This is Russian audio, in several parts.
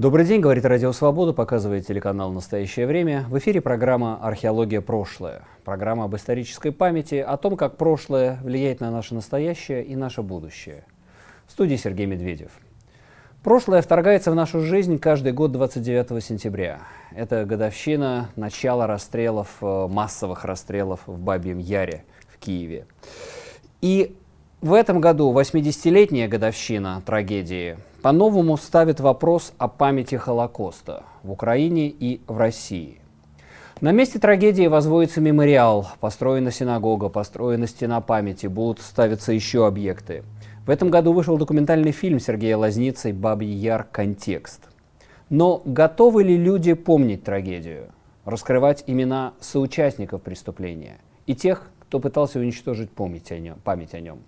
Добрый день, говорит Радио Свобода, показывает телеканал «Настоящее время». В эфире программа «Археология. Прошлое». Программа об исторической памяти, о том, как прошлое влияет на наше настоящее и наше будущее. В студии Сергей Медведев. Прошлое вторгается в нашу жизнь каждый год 29 сентября. Это годовщина начала расстрелов, э, массовых расстрелов в Бабьем Яре в Киеве. И в этом году 80-летняя годовщина трагедии по-новому ставит вопрос о памяти Холокоста в Украине и в России. На месте трагедии возводится мемориал, построена синагога, построена стена памяти, будут ставиться еще объекты. В этом году вышел документальный фильм Сергея Лазницы «Бабий Яр. Контекст». Но готовы ли люди помнить трагедию, раскрывать имена соучастников преступления и тех, кто пытался уничтожить память о нем? Память о нем?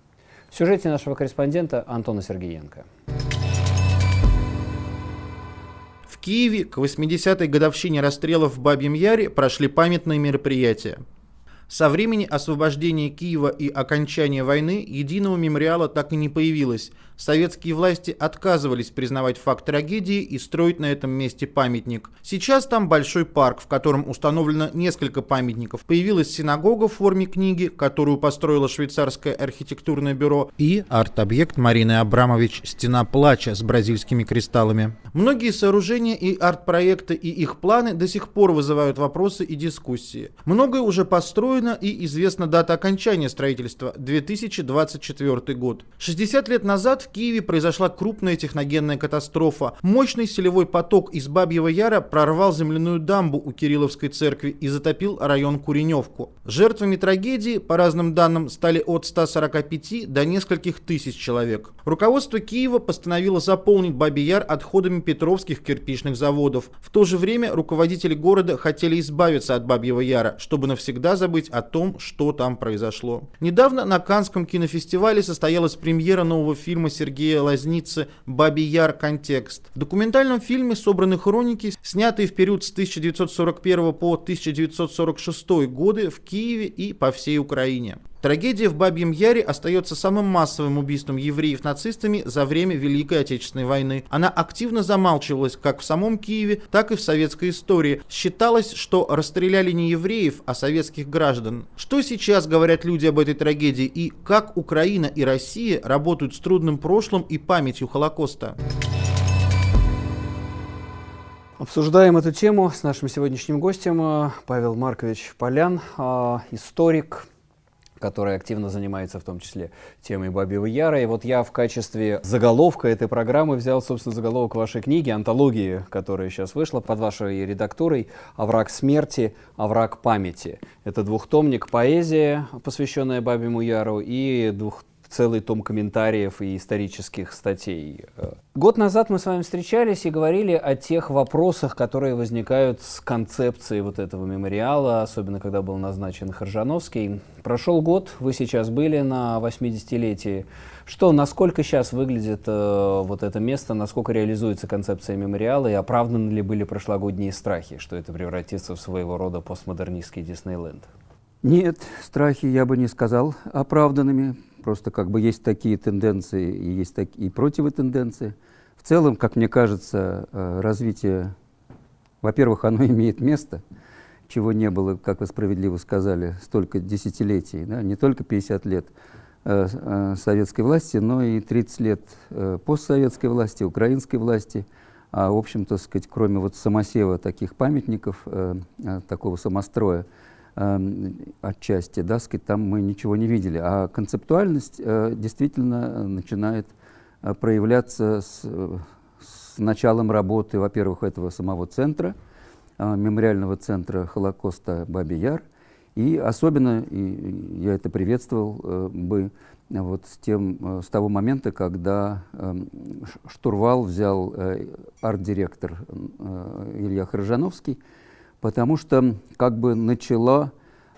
В сюжете нашего корреспондента Антона Сергеенко. В Киеве к 80-й годовщине расстрелов в Бабьем Яре прошли памятные мероприятия. Со времени освобождения Киева и окончания войны единого мемориала так и не появилось. Советские власти отказывались признавать факт трагедии и строить на этом месте памятник. Сейчас там большой парк, в котором установлено несколько памятников. Появилась синагога в форме книги, которую построило швейцарское архитектурное бюро, и арт-объект Марины Абрамович «Стена плача» с бразильскими кристаллами. Многие сооружения и арт-проекты и их планы до сих пор вызывают вопросы и дискуссии. Многое уже построено и известна дата окончания строительства – 2024 год. 60 лет назад в Киеве произошла крупная техногенная катастрофа. Мощный селевой поток из Бабьего Яра прорвал земляную дамбу у Кирилловской церкви и затопил район Куреневку. Жертвами трагедии, по разным данным, стали от 145 до нескольких тысяч человек. Руководство Киева постановило заполнить Бабий Яр отходами петровских кирпичных заводов. В то же время руководители города хотели избавиться от Бабьего Яра, чтобы навсегда забыть о том, что там произошло. Недавно на Канском кинофестивале состоялась премьера нового фильма Сергея Лазницы «Бабий Яр. Контекст». В документальном фильме собраны хроники, снятые в период с 1941 по 1946 годы в Киеве и по всей Украине. Трагедия в Бабьем Яре остается самым массовым убийством евреев нацистами за время Великой Отечественной войны. Она активно замалчивалась как в самом Киеве, так и в советской истории. Считалось, что расстреляли не евреев, а советских граждан. Что сейчас говорят люди об этой трагедии и как Украина и Россия работают с трудным прошлым и памятью Холокоста? Обсуждаем эту тему с нашим сегодняшним гостем э, Павел Маркович Полян, э, историк, который активно занимается в том числе темой Бабьего Яра. И вот я в качестве заголовка этой программы взял, собственно, заголовок вашей книги, антологии, которая сейчас вышла под вашей редактурой «Овраг смерти, овраг памяти». Это двухтомник поэзия, посвященная Бабьему Яру, и двух целый том комментариев и исторических статей. Год назад мы с вами встречались и говорили о тех вопросах, которые возникают с концепцией вот этого мемориала, особенно когда был назначен Харжановский. Прошел год, вы сейчас были на 80-летии. Что, насколько сейчас выглядит э, вот это место, насколько реализуется концепция мемориала, и оправданы ли были прошлогодние страхи, что это превратится в своего рода постмодернистский Диснейленд? Нет, страхи я бы не сказал оправданными. Просто как бы есть такие тенденции и есть такие противотенденции. В целом, как мне кажется, э, развитие, во-первых, оно имеет место, чего не было, как вы справедливо сказали, столько десятилетий, да, не только 50 лет э, э, советской власти, но и 30 лет постсоветской власти, украинской власти. А, в общем-то, сказать, кроме вот самосева таких памятников, такого самостроя, отчасти, да, сказать, там мы ничего не видели. А концептуальность э, действительно начинает э, проявляться с, с началом работы, во-первых, этого самого центра, э, мемориального центра Холокоста Баби Яр, и особенно, и я это приветствовал бы, вот с, тем, с того момента, когда э, штурвал взял э, арт-директор э, Илья Хржановский, потому что как бы начало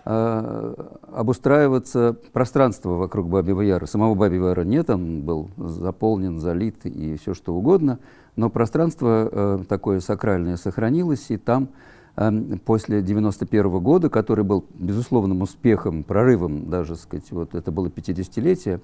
э, обустраиваться пространство вокруг Бабьего Яра. Самого Бабьего Яра нет, он был заполнен, залит и все что угодно, но пространство э, такое сакральное сохранилось, и там э, после 91 -го года, который был безусловным успехом, прорывом даже, сказать, вот это было 50-летие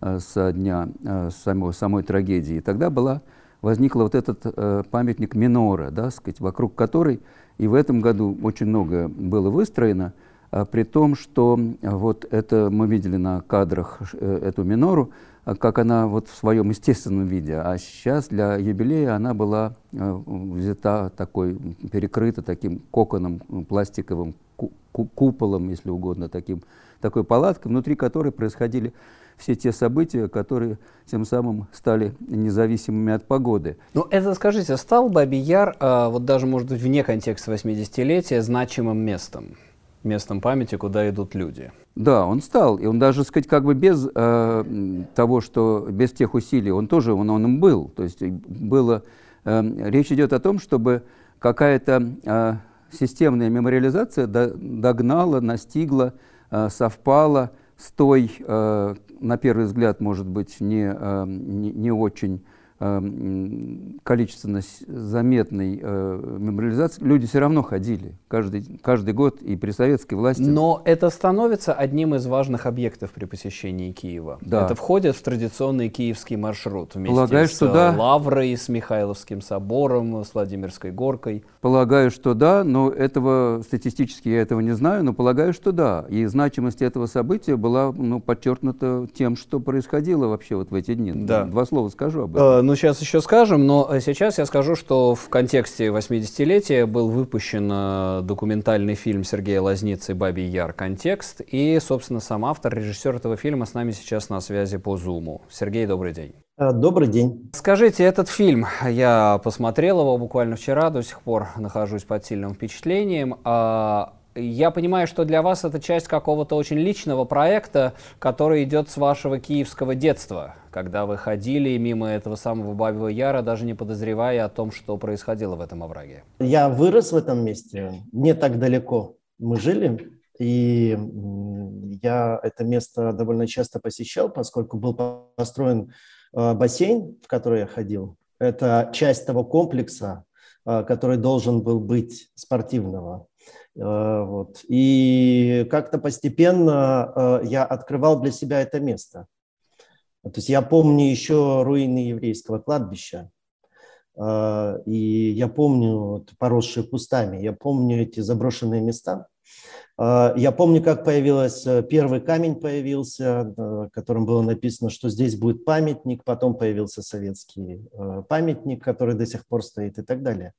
э, со дня э, самой, самой трагедии, тогда была возникла вот этот э, памятник Минора, да, сказать, вокруг которой и в этом году очень много было выстроено, а, при том, что вот это мы видели на кадрах э, эту Минору, а, как она вот в своем естественном виде, а сейчас для юбилея она была э, взята такой, перекрыта таким коконом пластиковым, куполом, если угодно, таким, такой палаткой, внутри которой происходили все те события, которые тем самым стали независимыми от погоды. Ну, это, скажите, стал Бабий Яр, э, вот даже, может быть, вне контекста 80-летия, значимым местом? местом памяти, куда идут люди. Да, он стал, и он даже, сказать, как бы без э, того, что без тех усилий, он тоже, он, он им был. То есть было, э, речь идет о том, чтобы какая-то э, системная мемориализация до, догнала, настигла, э, совпала с той, э, на первый взгляд, может быть, не, э, не, не очень количественно заметной э, мемориализации, люди все равно ходили каждый, каждый год и при советской власти. Но это становится одним из важных объектов при посещении Киева. Да. Это входит в традиционный киевский маршрут вместе Полагаю, с что да. Лаврой, с Михайловским собором, с Владимирской горкой. Полагаю, что да, но этого статистически я этого не знаю, но полагаю, что да. И значимость этого события была ну, подчеркнута тем, что происходило вообще вот в эти дни. Да. Два слова скажу об этом. Э, ну, сейчас еще скажем, но сейчас я скажу, что в контексте 80-летия был выпущен э, документальный фильм Сергея Лазницы «Бабий Яр. Контекст», и, собственно, сам автор, режиссер этого фильма с нами сейчас на связи по Зуму. Сергей, добрый день. Э, добрый день. Скажите, этот фильм, я посмотрел его буквально вчера, до сих пор нахожусь под сильным впечатлением. А я понимаю, что для вас это часть какого-то очень личного проекта, который идет с вашего киевского детства, когда вы ходили мимо этого самого Бабьего Яра, даже не подозревая о том, что происходило в этом овраге. Я вырос в этом месте, не так далеко мы жили, и я это место довольно часто посещал, поскольку был построен э, бассейн, в который я ходил. Это часть того комплекса, э, который должен был быть спортивного. Э, вот. И как-то постепенно э, я открывал для себя это место. То есть я помню еще руины еврейского кладбища, э, и я помню поросшие кустами, я помню эти заброшенные места – я помню, как появился первый камень появился, которым было написано, что здесь будет памятник, потом появился советский э, памятник, который до сих пор стоит и так далее.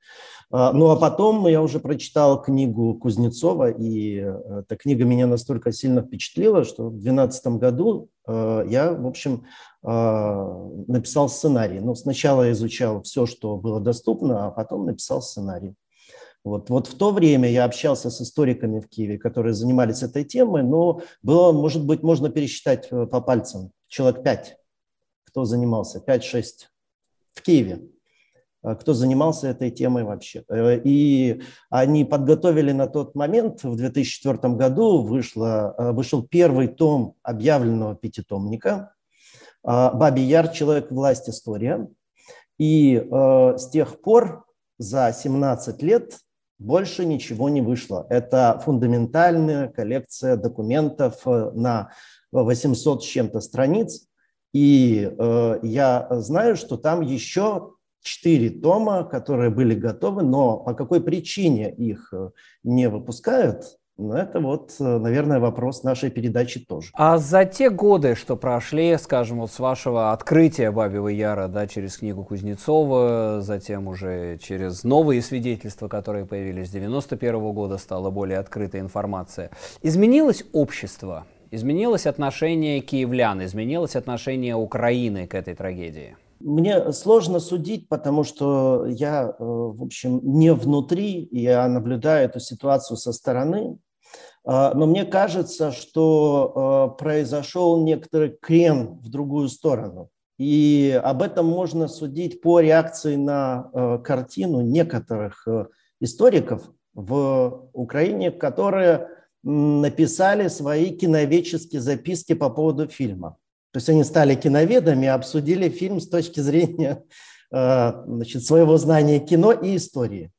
Ну а потом я уже прочитал книгу Кузнецова, и э, эта книга меня настолько сильно впечатлила, что в 2012 году э, я, в общем, написал сценарий. Но сначала я изучал все, что было доступно, а потом написал сценарий. Вот, вот в то время я общался с историками в Киеве, которые занимались этой темой, но было, может быть, можно пересчитать э, по пальцам человек пять, кто занимался, пять-шесть в Киеве, э, кто занимался этой темой вообще. Э, и они подготовили на тот момент, в 2004 году вышло, вышел первый том объявленного пятитомника «Бабий Яр. Человек, власть, история». И с тех пор за 17 лет больше ничего не вышло. Это фундаментальная коллекция документов э, на 800 с чем-то страниц. И э, я знаю, что там еще четыре тома, которые были готовы, но по какой причине их э, не выпускают, ну, это вот, э, наверное, вопрос нашей передачи тоже. А за те годы, что прошли, скажем, вот с вашего открытия Бабьего Яра, да, через книгу Кузнецова, затем уже через новые свидетельства, которые появились с 91 -го года, стала более открытая информация. Изменилось общество? Изменилось отношение киевлян? Изменилось отношение Украины к этой трагедии? Мне сложно судить, потому что я, э, в общем, не внутри, я наблюдаю эту ситуацию со стороны. А, но мне кажется, что э, произошел некоторый крен в другую сторону. И об этом можно судить по реакции на э, картину некоторых историков в Украине, которые написали свои киновеческие записки по поводу фильма. То есть они стали киноведами, обсудили фильм с точки зрения значит, своего знания кино и истории.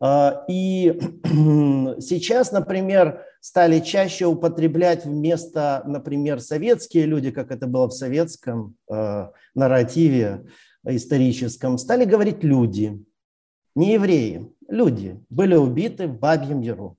Э, и сейчас, например, стали чаще употреблять вместо, например, советские люди, как это было в советском э, нарративе, историческом, стали говорить люди, не евреи, люди были убиты в Бабьем Яру.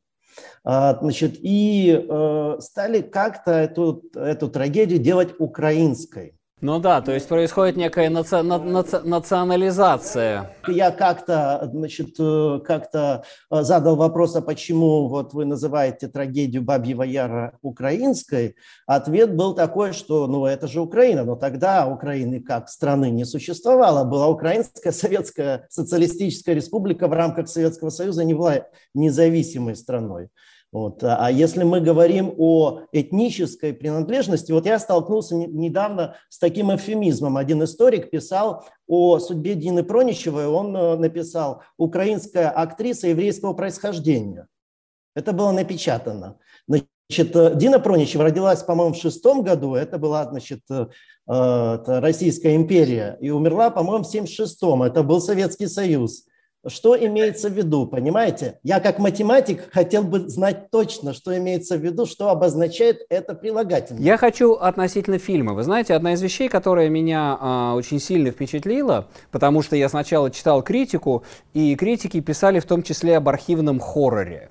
А, значит, и э, стали как-то эту, эту трагедию делать украинской. Ну да, то есть происходит некая наци... наци... национализация. Я как-то, значит, э, как-то э, задал вопрос, а почему вот вы называете трагедию Бабьего Яра украинской? Ответ был такой, что ну это же Украина, но тогда Украины как страны не существовало. Была Украинская Советская Социалистическая Республика в рамках Советского Союза не была независимой страной. Вот. А если мы говорим о этнической принадлежности, вот я столкнулся недавно с таким эвфемизмом. Один историк писал о судьбе Дины Проничевой, он э, написал «Украинская актриса еврейского происхождения». Это было напечатано. Значит, э, Дина Проничева родилась, по-моему, в шестом году, это была, значит, э, Российская империя, и умерла, по-моему, в 76-м, это был Советский Союз. Что имеется в виду, понимаете? Я как математик хотел бы знать точно, что имеется в виду, что обозначает это прилагательное. Я хочу относительно фильма. Вы знаете, одна из вещей, которая меня э, очень сильно впечатлила, потому что я сначала читал критику, и критики писали в том числе об архивном хорроре.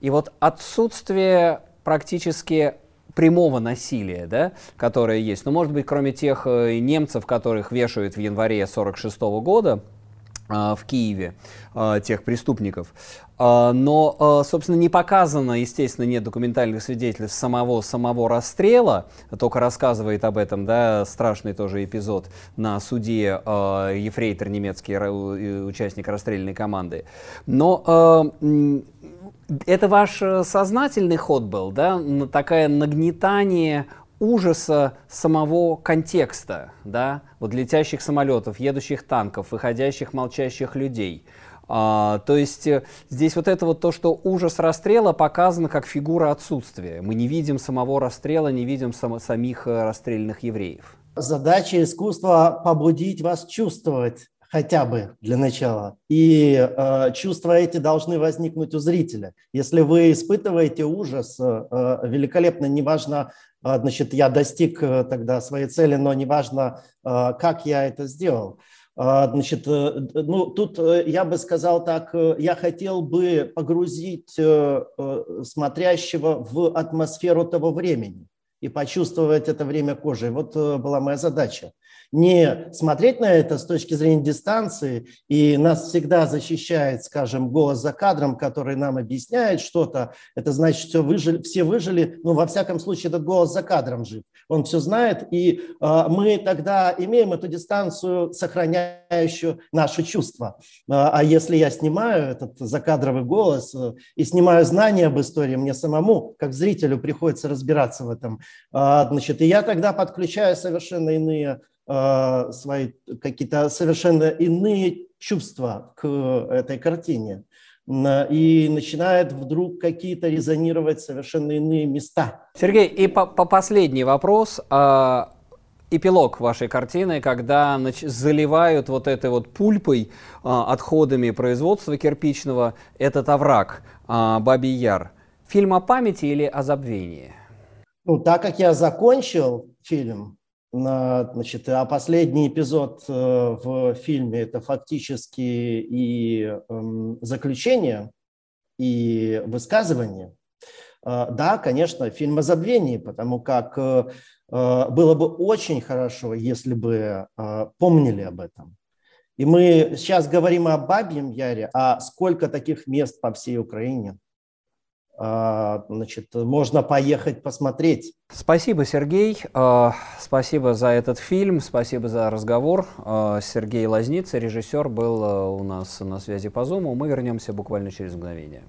И вот отсутствие практически прямого насилия, да, которое есть. Ну, может быть, кроме тех э, немцев, которых вешают в январе 46 года, а, в Киеве а, тех преступников. А, но, собственно, не показано, естественно, нет документальных свидетельств самого, самого расстрела, только рассказывает об этом, да, страшный тоже эпизод на суде ефрейтор немецкий, участник расстрельной команды. Но это ваш э, сознательный ход был, да, такое нагнетание ужаса самого контекста, да, вот летящих самолетов, едущих танков, выходящих молчащих людей. А, то есть э, здесь вот это вот то, что ужас расстрела показано как фигура отсутствия. Мы не видим самого расстрела, не видим сам, самих э, расстрелянных евреев. Задача искусства побудить вас чувствовать хотя бы для начала. И э, чувства эти должны возникнуть у зрителя. Если вы испытываете ужас, э, э великолепно, неважно, значит, я достиг э, тогда своей цели, но неважно, э, как я это сделал. Э, значит, э, ну, тут я бы сказал так, я хотел бы погрузить смотрящего в атмосферу того времени и почувствовать это время кожей. Вот была моя задача не смотреть на это с точки зрения дистанции, и нас всегда защищает, скажем, голос за кадром, который нам объясняет что-то, это значит, все выжили, все выжили, ну, во всяком случае, этот голос за кадром жив, он все знает, и э, мы тогда имеем эту дистанцию, сохраняющую наши чувства. А, а если я снимаю этот закадровый голос э, и снимаю знания об истории, мне самому, как зрителю, приходится разбираться в этом, э, значит, и я тогда подключаю совершенно иные Э, свои какие-то совершенно иные чувства к этой картине. И начинает вдруг какие-то резонировать совершенно иные места. Сергей, и по, по последний вопрос. А, эпилог вашей картины, когда заливают вот этой вот пульпой, а, отходами производства кирпичного этот овраг, а, Бабий Яр. Фильм о памяти или о забвении? Ну, так как я закончил фильм, Значит, а последний эпизод э, в фильме – это фактически и эм, заключение, и высказывание. Э, да, конечно, фильм о забвении, потому как э, было бы очень хорошо, если бы помнили об этом. И мы сейчас говорим о Бабьем Яре, а сколько таких мест по всей Украине – значит, можно поехать посмотреть. Спасибо, Сергей. А, спасибо за этот фильм, спасибо за разговор. А, Сергей Лазница, режиссер, был у нас на связи по Zoom. Мы вернемся буквально через мгновение.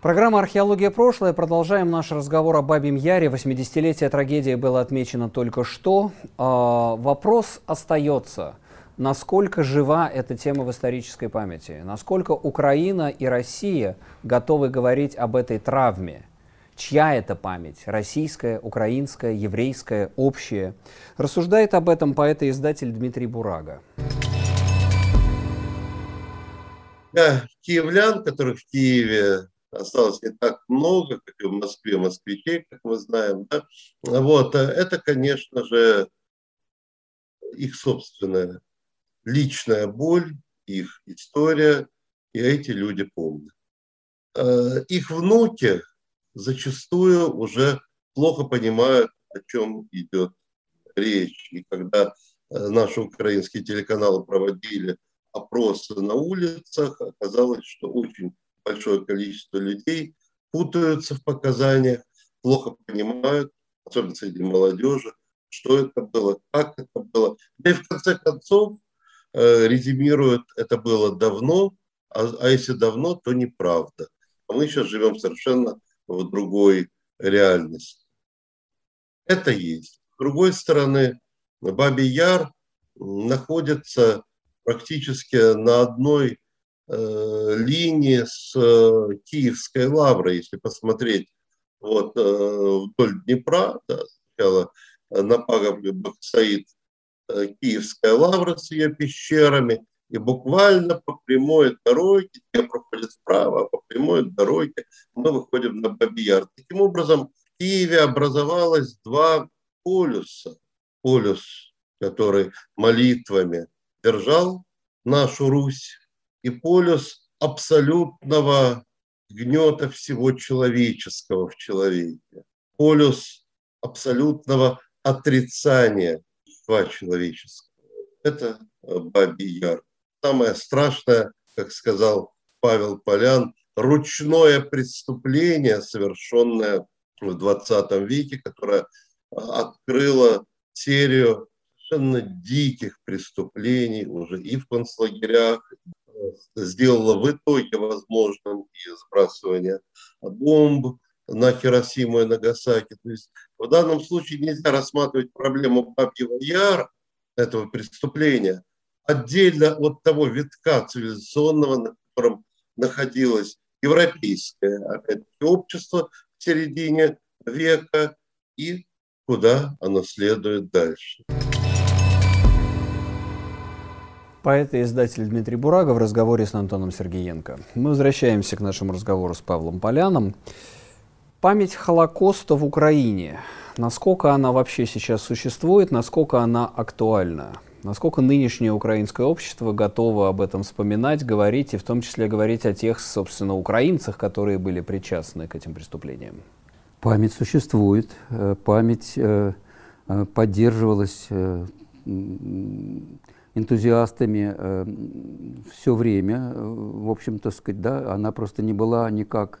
Программа «Археология. Прошлое». Продолжаем наш разговор о Бабьем Яре. 80-летие трагедии было отмечено только что. Вопрос остается – насколько жива эта тема в исторической памяти, насколько Украина и Россия готовы говорить об этой травме, чья это память, российская, украинская, еврейская, общая. Рассуждает об этом поэт-издатель Дмитрий Бурага. Да, киевлян, которых в Киеве осталось не так много, как и в Москве, москвичей, как мы знаем, да, вот, это, конечно же, их собственная личная боль, их история, и эти люди помнят. Э, их внуки зачастую уже плохо понимают, о чем идет речь. И когда э, наши украинские телеканалы проводили опросы на улицах, оказалось, что очень большое количество людей путаются в показаниях, плохо понимают, особенно среди молодежи, что это было, как это было. Да и в конце концов резюмируют, это было давно, а, а если давно, то неправда. А мы сейчас живем совершенно в другой реальности. Это есть. С другой стороны, Бабий Яр находится практически на одной э, линии с э, Киевской лаврой, если посмотреть вот, э, вдоль Днепра, да, сначала на пагобле стоит э, Киевская лавра с ее пещерами, и буквально по прямой дороге, где проходит справа, по прямой дороге мы выходим на Бабияр. Таким образом, в Киеве образовалось два полюса. Полюс, который молитвами держал нашу Русь, и полюс абсолютного гнета всего человеческого в человеке. Полюс абсолютного отрицания человеческого. Это Бабий Яр самое страшное, как сказал Павел Полян, ручное преступление, совершенное в 20 веке, которое открыло серию совершенно диких преступлений уже и в концлагерях, сделала в итоге возможным и сбрасывание бомб на Хиросиму и Нагасаки. То есть в данном случае нельзя рассматривать проблему Бабьего Яра, этого преступления, отдельно от того витка цивилизационного, на котором находилось европейское опять-таки, общество в середине века и куда оно следует дальше. Поэт и издатель Дмитрий Бурага в разговоре с Антоном Сергеенко. Мы возвращаемся к нашему разговору с Павлом Поляном. Память Холокоста в Украине. Насколько она вообще сейчас существует, насколько она актуальна? Насколько нынешнее украинское общество готово об этом вспоминать, говорить, и в том числе говорить о тех, собственно, украинцах, которые были причастны к этим преступлениям? Память существует, э, память э, э, поддерживалась энтузиастами все время, в общем-то, сказать, да, она просто не была никак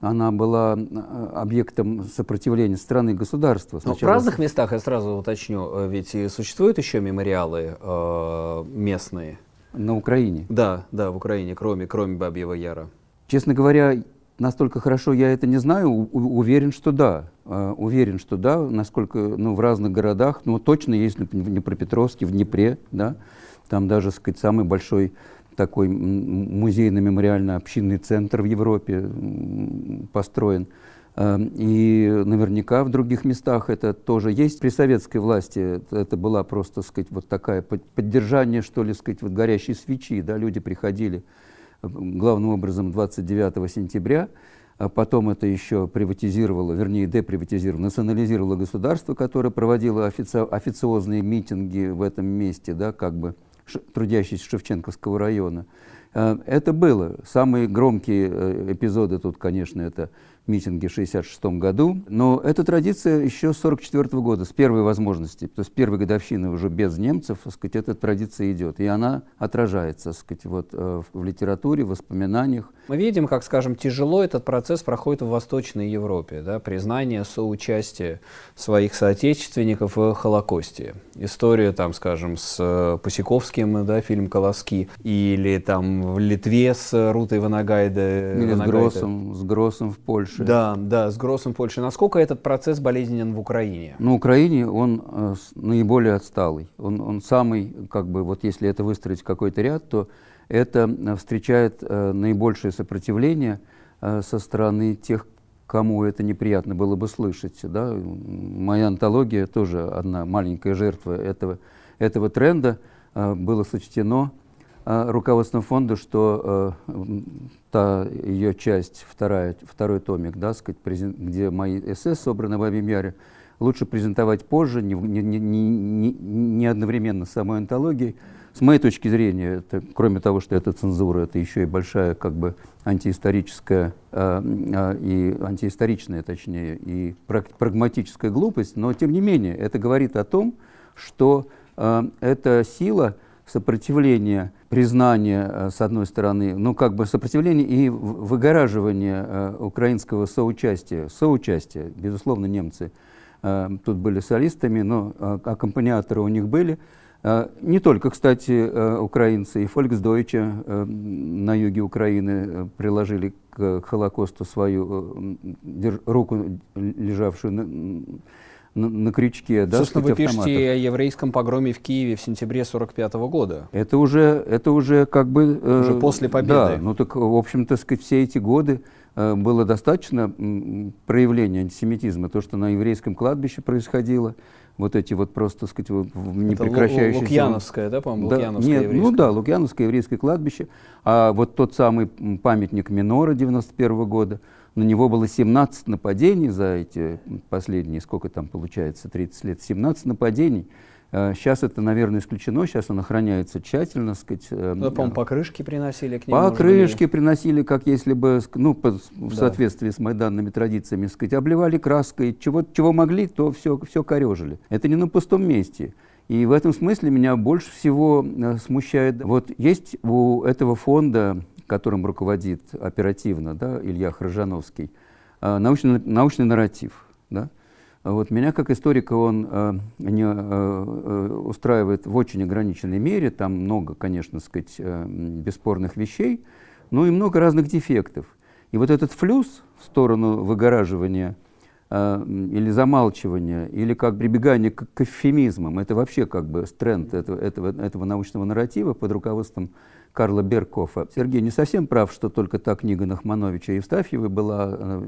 она была э, объектом сопротивления страны и государства. Но в разных местах, я сразу уточню, э, ведь существуют еще мемориалы э, местные. На Украине? Да, да, в Украине, кроме, кроме Бабьего Яра. Честно говоря, настолько хорошо я это не знаю, у, уверен, что да. Uh, уверен, что да, насколько, ну, в разных городах, ну, точно есть в Днепропетровске, в Днепре, да, там даже, сказать, самый большой такой музейно-мемориально-общинный центр в Европе построен. Эм, и наверняка в других местах это тоже есть. При советской власти это была просто, сказать, вот такая поддержание, что ли, сказать, вот горящей свечи. Да, люди приходили э, главным образом 29 сентября, а потом это еще приватизировало, вернее, деприватизировало, национализировало государство, которое проводило офици официозные митинги в этом месте, да, как бы трудящийся Шевченковского района. Э, это было. Самые громкие э, эпизоды тут, конечно, это митинги в 1966 году. Но эта традиция еще с 1944 года, с первой возможности, то есть первой годовщины уже без немцев, так сказать, эта традиция идет. И она отражается так сказать, вот, э, в литературе, в воспоминаниях. Мы видим, как, скажем, тяжело этот процесс проходит в Восточной Европе. Да? Признание соучастия своих соотечественников в Холокосте. История, там, скажем, с э, Посяковским, да, фильм «Колоски», или там в Литве с Рутой Ванагайде. Или с Гроссом, с Гроссом в Польше. Да, да, с Гроссом в Польше. Насколько этот процесс болезненен в Украине? На Украине он э, наиболее отсталый. Он, он самый, как бы, вот если это выстроить в какой-то ряд, то это э, встречает э, наибольшее сопротивление э, со стороны тех, кому это неприятно было бы слышать. Да? Моя антология тоже одна маленькая жертва этого, этого тренда. Было сочтено руководством фонда, что та ее часть, вторая, второй томик, да, сказать, где мои эссе собраны в Абимяре, лучше презентовать позже, не, не, не, не, не одновременно с самой антологией. С моей точки зрения, это, кроме того, что это цензура, это еще и большая как бы антиисторическая э, э, и антиисторичная, точнее, и прагматическая глупость, но тем не менее это говорит о том, что э, эта сила сопротивления, признания, э, с одной стороны, ну как бы сопротивление и выгораживание э, украинского соучастия, соучастия, безусловно, немцы э, тут были солистами, но аккомпаниаторы у них были, не только, кстати, украинцы, и э, на юге Украины приложили к Холокосту свою руку, лежавшую на, на, крючке. Да, Собственно, вы автоматов. пишете о еврейском погроме в Киеве в сентябре 1945 года. Это уже, это уже как бы... Уже э, после победы. Да, ну так, в общем-то, сказать, все эти годы э, было достаточно проявления антисемитизма. То, что на еврейском кладбище происходило, вот эти вот просто, так сказать, непрекращающиеся... Лукьяновское, да, по-моему, да, Лукьяновское нет, Ну да, Лукьяновское еврейское кладбище. А вот тот самый памятник Минора 91 -го года, на него было 17 нападений за эти последние, сколько там получается, 30 лет, 17 нападений. Сейчас э, это, наверное, исключено, сейчас он охраняется тщательно, сказать. Э, ну, по-моему, покрышки приносили к нему. Покрышки ли? приносили, как если бы, ну, по, да. в соответствии с майданными традициями, сказать, обливали краской, чего, чего могли, то все, все корежили. Это не на пустом месте. И в этом смысле меня больше всего э, смущает, вот есть у этого фонда, которым руководит оперативно, да, Илья Хржановский, научный, научный нарратив, да, вот меня как историка он э, не э, э, устраивает в очень ограниченной мере. Там много, конечно, сказать, э, бесспорных вещей, но и много разных дефектов. И вот этот флюс в сторону выгораживания э, или замалчивания, или как прибегания к, к эвфемизмам, это вообще как бы тренд этого, этого, этого научного нарратива под руководством Карла Беркофа. Сергей не совсем прав, что только та книга Нахмановича и Евстафьева была, э,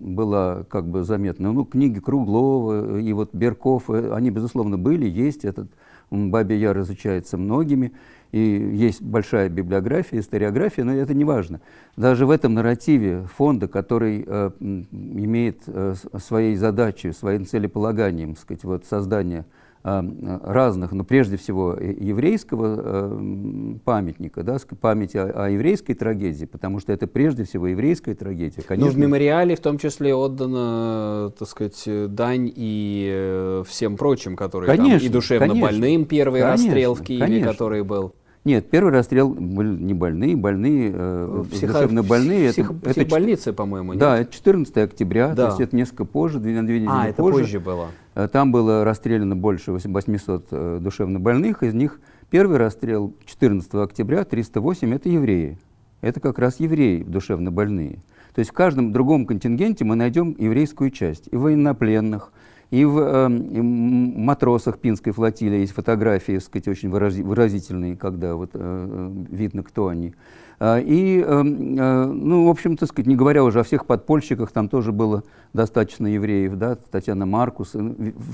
была как бы заметна. Ну, книги Круглова и вот Беркофа, они, безусловно, были, есть. Этот Бабий Яр изучается многими, и есть большая библиография, историография, но это не важно. Даже в этом нарративе фонда, который э, имеет э, своей задачей, своим целеполаганием, сказать, вот, создание разных, но прежде всего еврейского э, памятника, да, памяти о, о еврейской трагедии, потому что это прежде всего еврейская трагедия. Конечно. Но в мемориале в том числе отдана, так сказать, дань и э, всем прочим, которые конечно, там, и душевно конечно, больным, первый конечно, расстрел в Киеве, конечно. который был. Нет, первый расстрел были не больные, больные, э, Психо... душевно больные. Псих... Это, психбольницы, по-моему, нет? Да, это 14 октября, да. то есть это несколько позже, две, две недели а, это позже. позже было. Э, там было расстреляно больше 800 э, душевно больных, из них первый расстрел 14 октября, 308, это евреи. Это как раз евреи душевно больные. То есть в каждом другом контингенте мы найдем еврейскую часть, и военнопленных, и в э, матросах Пинской флотилии есть фотографии, сказать, очень выразительные, когда вот, э, видно, кто они. А, и, э, э, ну, в общем, так сказать, не говоря уже о всех подпольщиках, там тоже было достаточно евреев, да, Татьяна Маркус,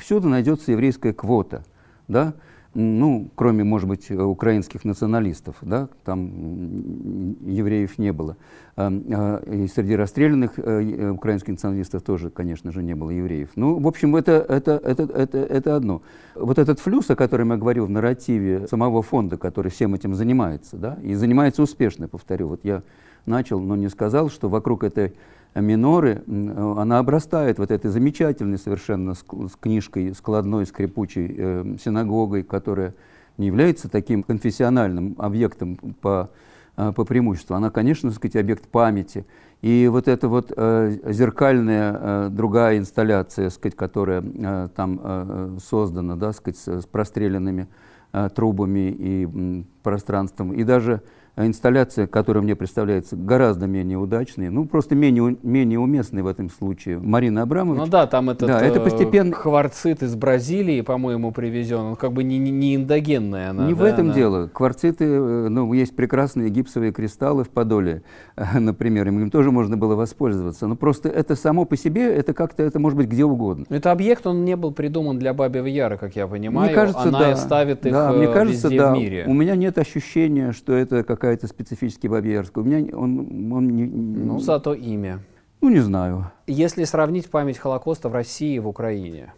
всюду найдется еврейская квота, да, ну, кроме, может быть, украинских националистов, да, там евреев не было. А, а, и среди расстрелянных э, украинских националистов тоже, конечно же, не было евреев. Ну, в общем, это, это, это, это, это одно. Вот этот флюс, о котором я говорил в нарративе самого фонда, который всем этим занимается, да, и занимается успешно, повторю, вот я начал, но не сказал, что вокруг этой миноры, она обрастает вот этой замечательной совершенно с книжкой, складной, скрипучей э, синагогой, которая не является таким конфессиональным объектом по, э, по преимуществу. Она, конечно, так сказать, объект памяти. И вот эта вот э, зеркальная э, другая инсталляция, сказать, которая э, там э, создана, да, сказать, с, с простреленными э, трубами и э, пространством, и даже инсталляция, которая мне представляется гораздо менее удачной, ну просто менее, менее уместной в этом случае. Марина Абрамович. Ну да, там этот да, это э, постепенно... кварцит из Бразилии, по-моему, привезен. Он как бы не, не эндогенная она. Не да, в этом она... дело. Кварциты, э, ну, есть прекрасные гипсовые кристаллы в Подоле, например, им тоже можно было воспользоваться. Но просто это само по себе, это как-то, это может быть где угодно. Это объект, он не был придуман для Бабьего Яра, как я понимаю. Мне кажется, она да. ставит их да, мне э, кажется, везде да. в мире. У меня нет ощущения, что это как какая-то специфический Бабьярская. У меня он, он не, Ну, зато имя. Ну, не знаю. Если сравнить память Холокоста в России и в Украине,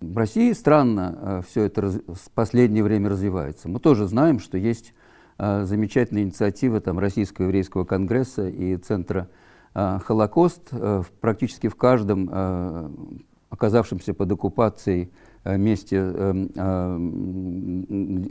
В России странно э, все это раз, в последнее время развивается. Мы тоже знаем, что есть э, замечательная инициатива там, Российского еврейского конгресса и Центра э, Холокост. Э, практически в каждом оказавшемся под оккупацией месте, э, э,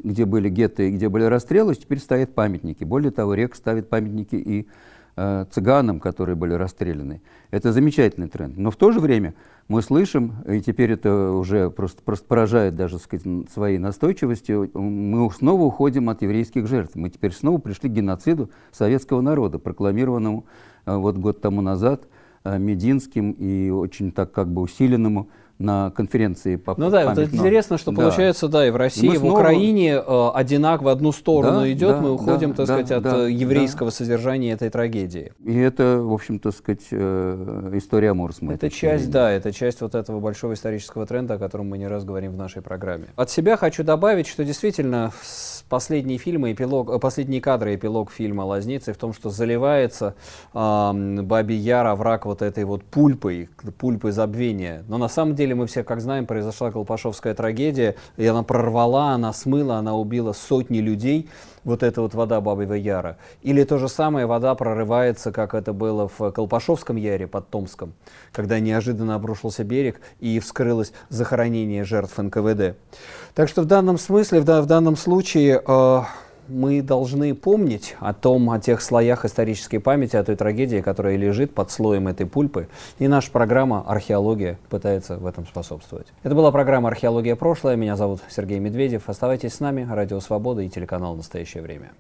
где были гетто где были расстрелы, теперь стоят памятники. Более того, РЕК ставит памятники и э, цыганам, которые были расстреляны. Это замечательный тренд. Но в то же время мы слышим, и теперь это уже просто, просто поражает даже сказать, своей настойчивостью, мы снова уходим от еврейских жертв. Мы теперь снова пришли к геноциду советского народа, прокламированному э, вот год тому назад э, Мединским и очень так как бы усиленному на конференции по Ну да, вот это интересно, что да. получается, да, и в России, и снова... в Украине э, одинак в одну сторону да, идет, да, мы уходим, да, так да, сказать, да, от э, еврейского да. содержания этой трагедии. И это, в общем-то, сказать, э, история Морсма. Это часть, времени. да, это часть вот этого большого исторического тренда, о котором мы не раз говорим в нашей программе. От себя хочу добавить, что действительно последние фильмы, эпилог, э, последние кадры, эпилог фильма «Лазницы» в том, что заливается э, Баби Яра враг вот этой вот пульпой, пульпой забвения. Но на самом деле мы все, как знаем, произошла Колпашовская трагедия, и она прорвала, она смыла, она убила сотни людей, вот эта вот вода Бабьего Яра. Или то же самое вода прорывается, как это было в Колпашовском Яре под Томском, когда неожиданно обрушился берег и вскрылось захоронение жертв НКВД. Так что в данном смысле, в, в данном случае э, мы должны помнить о том, о тех слоях исторической памяти, о той трагедии, которая лежит под слоем этой пульпы. И наша программа «Археология» пытается в этом способствовать. Это была программа «Археология. Прошлое». Меня зовут Сергей Медведев. Оставайтесь с нами. Радио «Свобода» и телеканал «Настоящее время».